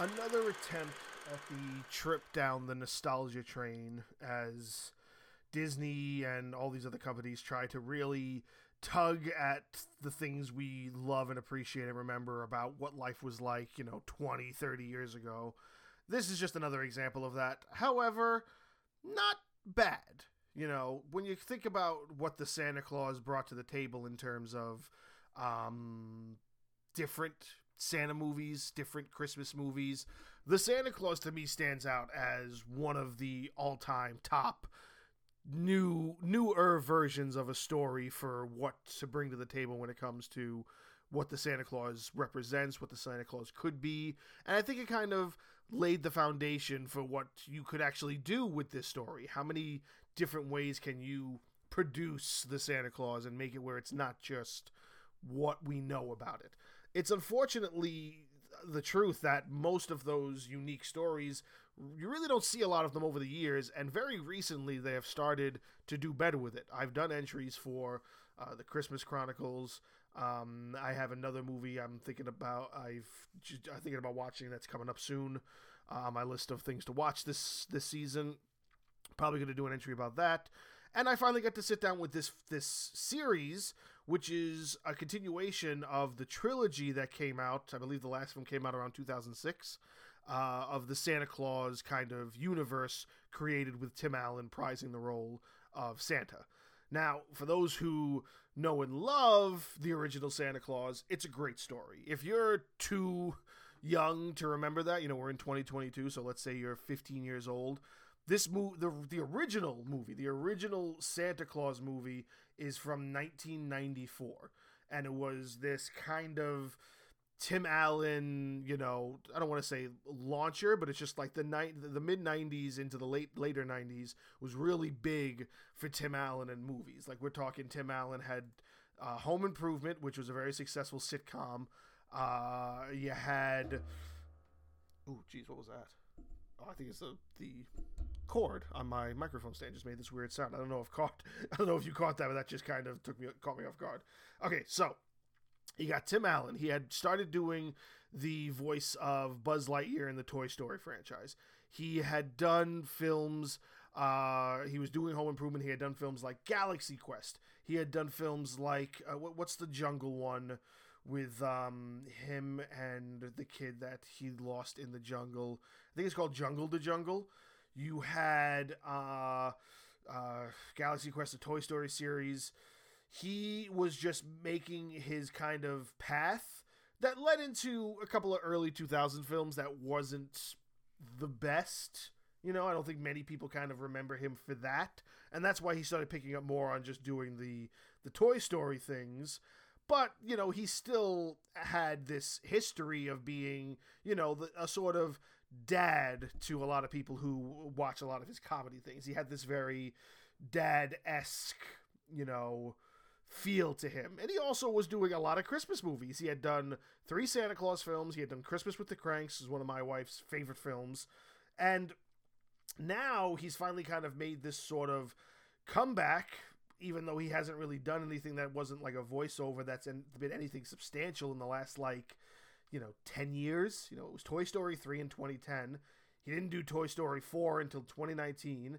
another attempt at the trip down the nostalgia train as Disney and all these other companies try to really tug at the things we love and appreciate and remember about what life was like, you know, 20, 30 years ago. This is just another example of that. However, not bad. You know, when you think about what the Santa Claus brought to the table in terms of um, different Santa movies, different Christmas movies. The Santa Claus to me stands out as one of the all-time top new newer versions of a story for what to bring to the table when it comes to what the Santa Claus represents, what the Santa Claus could be. And I think it kind of laid the foundation for what you could actually do with this story. How many different ways can you produce the Santa Claus and make it where it's not just what we know about it? It's unfortunately the truth that most of those unique stories you really don't see a lot of them over the years and very recently they have started to do better with it. I've done entries for uh, the christmas chronicles. Um, i have another movie i'm thinking about i've i'm thinking about watching that's coming up soon uh, my list of things to watch this this season. Probably going to do an entry about that. And I finally got to sit down with this this series, which is a continuation of the trilogy that came out. I believe the last one came out around 2006, uh, of the Santa Claus kind of universe created with Tim Allen prizing the role of Santa. Now, for those who know and love the original Santa Claus, it's a great story. If you're too young to remember that, you know, we're in 2022, so let's say you're 15 years old this movie, the the original movie, the original Santa Claus movie, is from 1994, and it was this kind of Tim Allen, you know, I don't want to say launcher, but it's just like the night, the mid '90s into the late later '90s was really big for Tim Allen and movies. Like we're talking, Tim Allen had uh, Home Improvement, which was a very successful sitcom. Uh, you had, oh, geez, what was that? Oh, I think it's the the cord on my microphone stand just made this weird sound. I don't know if caught. I don't know if you caught that, but that just kind of took me caught me off guard. Okay, so you got Tim Allen. He had started doing the voice of Buzz Lightyear in the Toy Story franchise. He had done films. Uh, he was doing Home Improvement. He had done films like Galaxy Quest. He had done films like uh, what, what's the Jungle one with um, him and the kid that he lost in the jungle. I think it's called Jungle to Jungle. You had uh, uh, Galaxy Quest, the Toy Story series. He was just making his kind of path that led into a couple of early 2000 films that wasn't the best. You know, I don't think many people kind of remember him for that, and that's why he started picking up more on just doing the the Toy Story things but you know he still had this history of being you know the, a sort of dad to a lot of people who watch a lot of his comedy things. He had this very dad-esque you know feel to him. And he also was doing a lot of christmas movies. He had done three santa claus films. He had done christmas with the cranks is one of my wife's favorite films. And now he's finally kind of made this sort of comeback even though he hasn't really done anything that wasn't like a voiceover that's been anything substantial in the last like you know 10 years. You know it was toy story 3 in 2010 he didn't do toy story 4 until 2019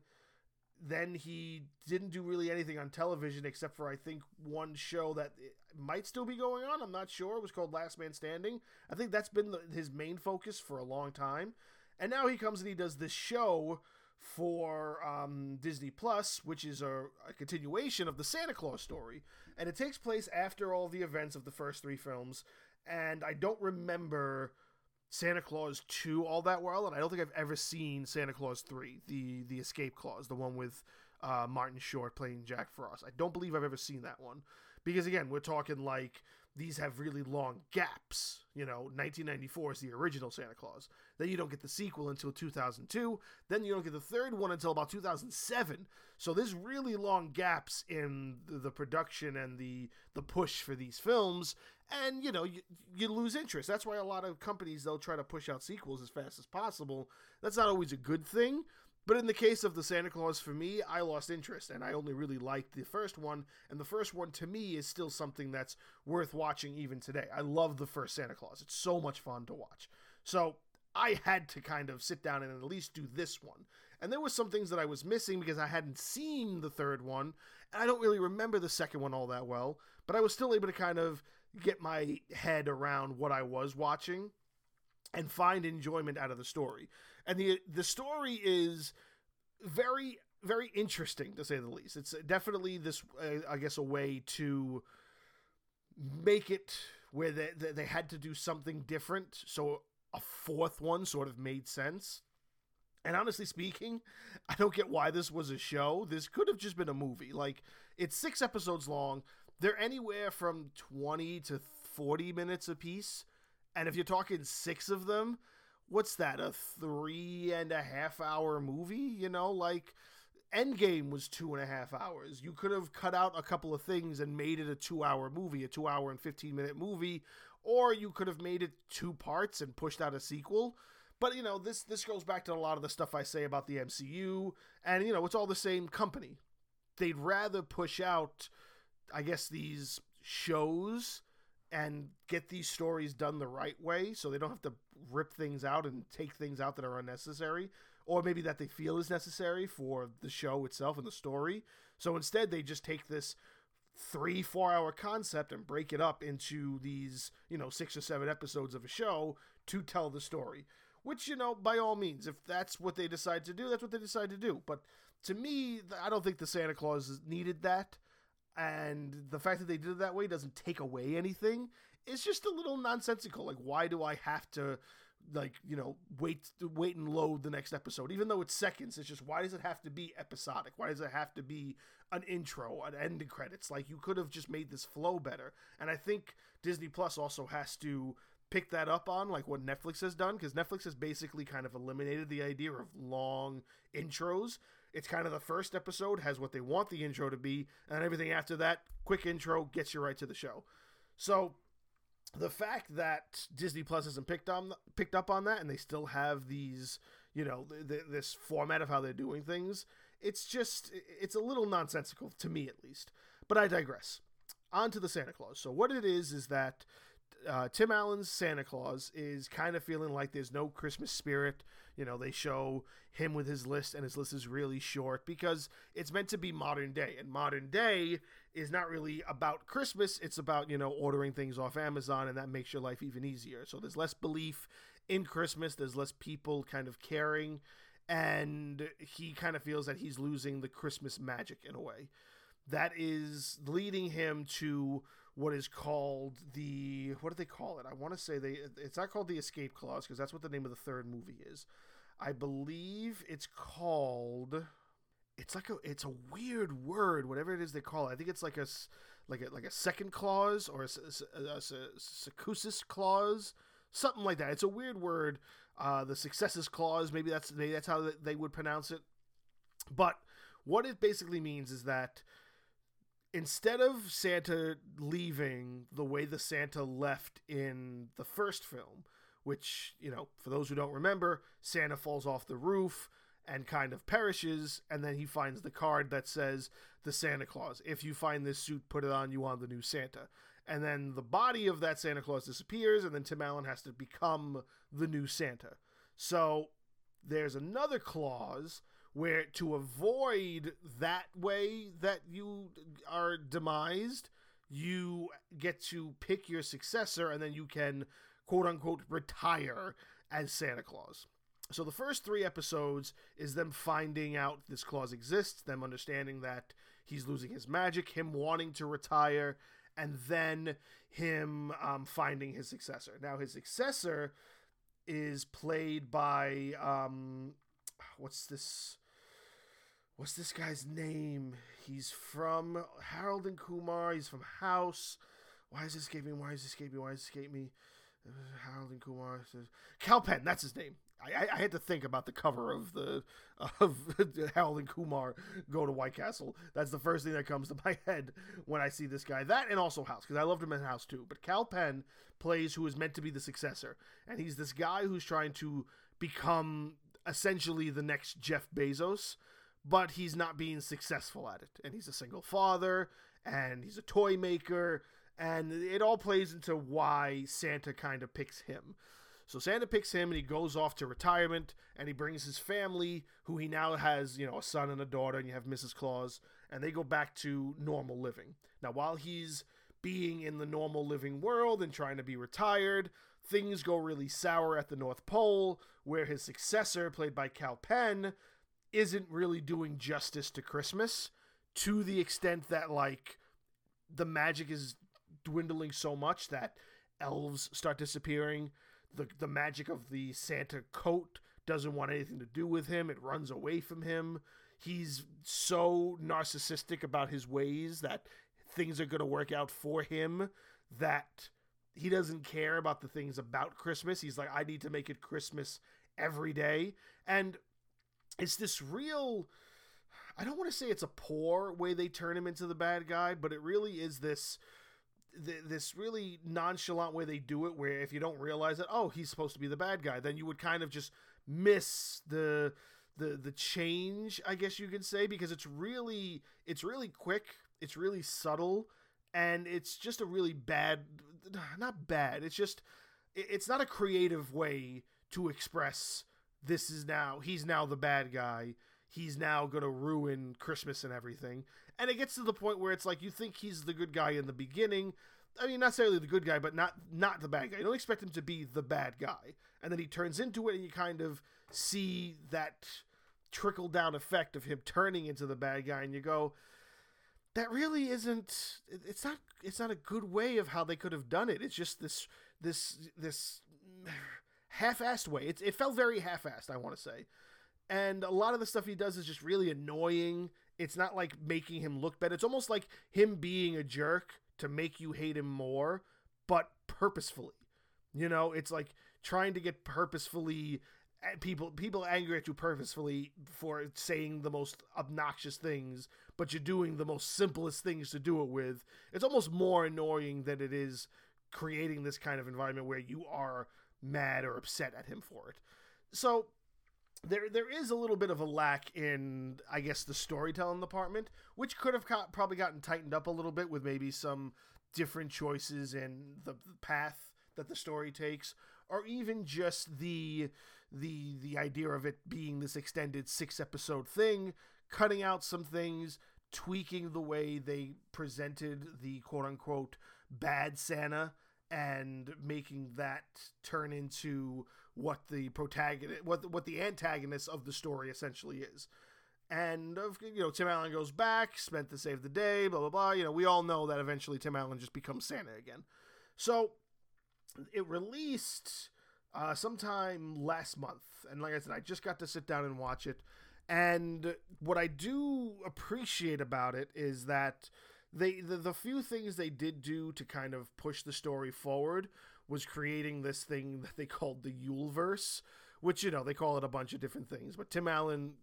then he didn't do really anything on television except for i think one show that might still be going on. I'm not sure. It was called last man standing. I think that's been the, his main focus for a long time. And now he comes and he does this show for um, Disney Plus, which is a, a, continuation of the Santa Claus story, and it takes place after all the events of the first three films. And I don't remember Santa Claus two all that well, and I don't think I've ever seen Santa Claus three, the the Escape Clause, the one with uh, Martin Short playing Jack Frost. I don't believe I've ever seen that one because again, we're talking like these have really long gaps. You know, 1994 is the original Santa Claus. Then you don't get the sequel until 2002. Then you don't get the third one until about 2007. So there's really long gaps in the production and the the push for these films, and you know you, you lose interest. That's why a lot of companies they'll try to push out sequels as fast as possible. That's not always a good thing but in the case of the Santa Claus, for me, I lost interest and I only really liked the first one. And the first one, to me, is still something that's worth watching even today. I love the first Santa Claus, it's so much fun to watch. So I had to kind of sit down and at least do this one. And there were some things that I was missing because I hadn't seen the third one, and I don't really remember the second one all that well, but I was still able to kind of get my head around what I was watching and find enjoyment out of the story. And the the story is very very interesting to say the least. It's definitely this uh, I guess a way to make it where they, they had to do something different so a fourth one sort of made sense. And honestly speaking, I don't get why this was a show. This could have just been a movie. Like, it's six episodes long. They're anywhere from 20 to 40 minutes a piece. And if you're talking six of them, what's that? A three and a half hour movie? You know, like Endgame was two and a half hours. You could have cut out a couple of things and made it a two hour movie, a two hour and 15 minute movie, or you could have made it two parts and pushed out a sequel. But you know, this this goes back to a lot of the stuff I say about the MCU, and you know, it's all the same company. They'd rather push out, I guess, these shows and get these stories done the right way so they don't have to rip things out and take things out that are unnecessary or maybe that they feel is necessary for the show itself and the story. So instead, they just take this three, four hour concept and break it up into these, you know, six or seven episodes of a show to tell the story. Which, you know, by all means, if that's what they decide to do, that's what they decide to do. But to me, I don't think the Santa Claus needed that. And the fact that they did it that way doesn't take away anything. It's just a little nonsensical. Like, why do I have to like you know wait wait and load the next episode. Even though it's seconds it's just why does it have to be episodic? Why does it have to be an intro an end credits? Like you could have just made this flow better. And i think disney plus also has to pick that up on like what netflix has done because netflix has basically kind of eliminated the idea of long intros. It's kind of the first episode has what they want the intro to be and everything after that quick intro gets you right to the show. So the fact that Disney Plus hasn't picked on picked up on that, and they still have these, you know, th- th- this format of how they're doing things, it's just it's a little nonsensical to me at least. But I digress. On to the Santa Claus. So what it is is that uh, Tim Allen's Santa Claus is kind of feeling like there's no Christmas spirit. You know, they show him with his list, and his list is really short because it's meant to be modern day. And modern day is not really about Christmas, it's about, you know, ordering things off Amazon, and that makes your life even easier. So there's less belief in Christmas, there's less people kind of caring, and he kind of feels that he's losing the Christmas magic in a way. That is leading him to what is called the what do they call it? I want to say they it's not called the escape clause because that's what the name of the third movie is. I believe it's called it's like a it's a weird word whatever it is they call it. I think it's like a like a like a second clause or a, a, a, a clause something like that. It's a weird word. Uh, the successes clause maybe that's maybe that's how they would pronounce it. But what it basically means is that instead of Santa leaving the way the Santa left in the first film, which, you know, for those who don't remember, Santa falls off the roof and kind of perishes, and then he finds the card that says the Santa Claus. If you find this suit, put it on you on the new Santa. And then the body of that Santa Claus disappears, and then Tim Allen has to become the new Santa. So there's another clause where to avoid that way that you are demised, you get to pick your successor and then you can quote unquote retire as Santa Claus. So the first three episodes is them finding out this clause exists, them understanding that he's losing his magic, him wanting to retire, and then him um, finding his successor. Now his successor is played by um, what's this? What's this guy's name? He's from Harold and Kumar. He's from House. Why is this escaping? Why is this escaping? Why is this escaping me? Harold and Kumar says Kal Penn. That's his name. I, I, had to think about the cover of the of Harold and Kumar go to White Castle. That's the first thing that comes to my head when I see this guy. That and also House because I loved him in House too. But Kal Penn plays who is meant to be the successor, and he's this guy who's trying to become essentially the next Jeff Bezos but he's not being successful at it. And he's a single father, and he's a toy maker, and it all plays into why Santa kind of picks him. So Santa picks him and he goes off to retirement and he brings his family, who he now has, you know, a son and a daughter, and you have Mrs. Claus, and they go back to normal living. Now, while he's being in the normal living world and trying to be retired, things go really sour at the North Pole, where his successor, played by Kal Penn, isn't really doing justice to Christmas to the extent that, like, the magic is dwindling so much that elves start disappearing. The, the magic of the Santa coat doesn't want anything to do with him, it runs away from him. He's so narcissistic about his ways that things are going to work out for him that he doesn't care about the things about Christmas. He's like, I need to make it Christmas every day. And it's this real. I don't want to say it's a poor way they turn him into the bad guy, but it really is this this really nonchalant way they do it where if you don't realize that oh he's supposed to be the bad guy then you would kind of just miss the the the change i guess you could say because it's really it's really quick it's really subtle and it's just a really bad not bad. It's just it's not a creative way to express this is now he's now the bad guy. He's now going to ruin Christmas and everything. And it gets to the point where it's like you think he's the good guy in the beginning. I mean, not necessarily the good guy, but not not the bad guy. You don't expect him to be the bad guy, and then he turns into it, and you kind of see that trickle down effect of him turning into the bad guy, and you go, that really isn't it's not it's not a good way of how they could have done it it's just this this this half-assed way. It, it felt very half-assed i want to say. And a lot of the stuff he does is just really annoying. It's not like making him look better it's almost like him being a jerk to make you hate him more but purposefully. You know it's like trying to get purposefully eh, people people angry at you purposefully for saying the most obnoxious things but you're doing the most simplest things to do it with. It's almost more annoying than it is creating this kind of environment where you are mad or upset at him for it. So there there is a little bit of a lack in I guess the storytelling department, which could have got, probably gotten tightened up a little bit with maybe some different choices in the path that the story takes, or even just the the the idea of it being this extended six episode thing, cutting out some things, tweaking the way they presented the quote unquote bad Santa and making that turn into what the protagonist what what the antagonist of the story essentially is. And you know, Tim Allen goes back, spent to save the day, blah blah blah. You know, we all know that eventually Tim Allen just becomes Santa again. So it released uh, sometime last month, and like I said, I just got to sit down and watch it. And what I do appreciate about it is that they the, the few things they did do to kind of push the story forward was creating this thing that they called the Yuleverse, which you know they call it a bunch of different things, but Tim Allen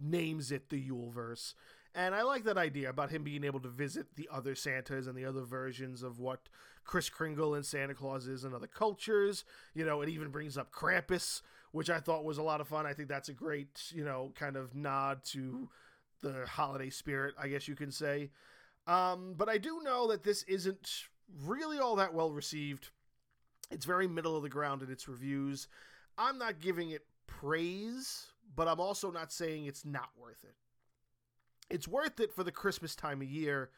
names it the Yuleverse. And I like that idea about him being able to visit the other Santas and the other versions of what Kris Kringle and Santa Claus is in other cultures. You know, it even brings up Krampus, which I thought was a lot of fun. I think that's a great, you know, kind of nod to the holiday spirit, I guess you can say. Um, but I do know that this isn't really all that well received. It's very middle of the ground in its reviews. I'm not giving it praise, but I'm also not saying it's not worth it it's worth it for the Christmas time of year.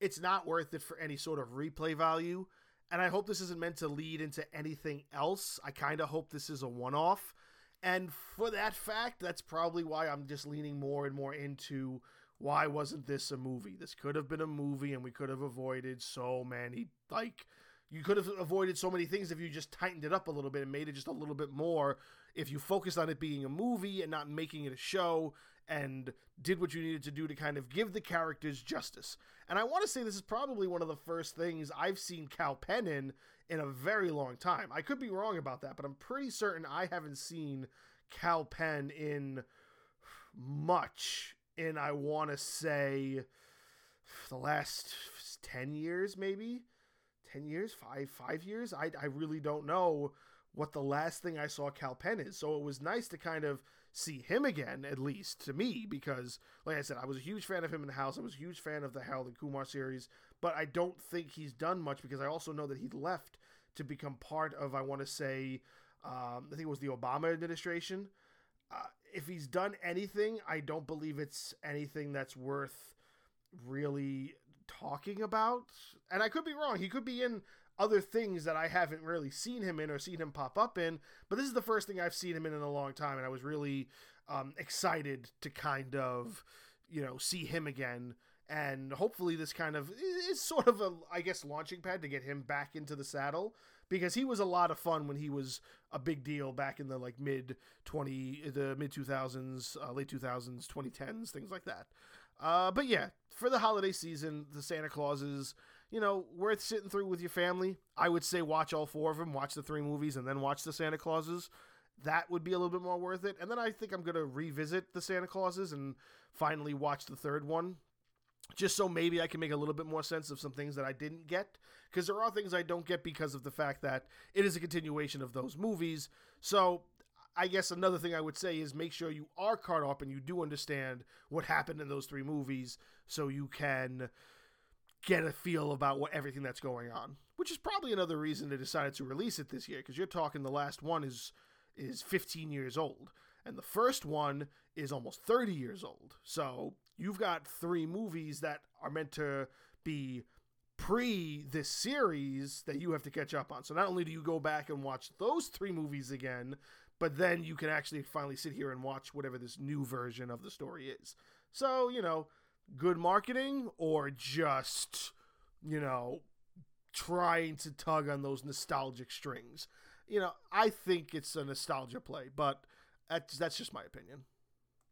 It's not worth it for any sort of replay value. And I hope this isn't meant to lead into anything else. I kind of hope this is a one off. And for that fact, that's probably why I'm just leaning more and more into why wasn't this a movie? This could have been a movie and we could have avoided so many, like, you could have avoided so many things if you just tightened it up a little bit and made it just a little bit more. If you focused on it being a movie and not making it a show and did what you needed to do to kind of give the characters justice. And I want to say this is probably one of the first things I've seen Kal Penn in in a very long time. I could be wrong about that, but I'm pretty certain I haven't seen Kal Penn in much in I want to say the last 10 years maybe 10 years 5 5 years I I really don't know what the last thing I saw Kal Penn is so it was nice to kind of see him again, at least to me, because, like I said, I was a huge fan of him in the house. I was a huge fan of the Harold and Kumar series, but I don't think he's done much because I also know that he left to become part of, I want to say, Um, I think it was the Obama administration. Uh, if he's done anything, I don't believe it's anything that's worth really talking about. And I could be wrong. He could be in other things that I haven't really seen him in or seen him pop up in. But this is the first thing I've seen him in in a long time, and I was really um, excited to kind of, you know, see him again. And hopefully, this kind of is sort of a, I guess, launching pad to get him back into the saddle because he was a lot of fun when he was a big deal back in the like mid 20 the mid 2000s uh, late 2000s 2010s things like that. Uh, but yeah for the holiday season the santa clauses you know worth sitting through with your family. I would say watch all four of them watch the three movies and then watch the santa clauses. That would be a little bit more worth it. And then i think i'm going to revisit the santa clauses and finally watch the third one just so maybe I can make a little bit more sense of some things that I didn't get. Because there are things I don't get because of the fact that it is a continuation of those movies. So I guess another thing I would say is make sure you are caught up and you do understand what happened in those three movies so you can get a feel about what everything that's going on. Which is probably another reason they decided to release it this year because you're talking the last one is is 15 years old and the first one is almost 30 years old. So you've got three movies that are meant to be pre this series that you have to catch up on. So not only do you go back and watch those three movies again, but then you can actually finally sit here and watch whatever this new version of the story is. So, you know, good marketing or just, you know, trying to tug on those nostalgic strings. You know, I think it's a nostalgia play, but that's that's just my opinion.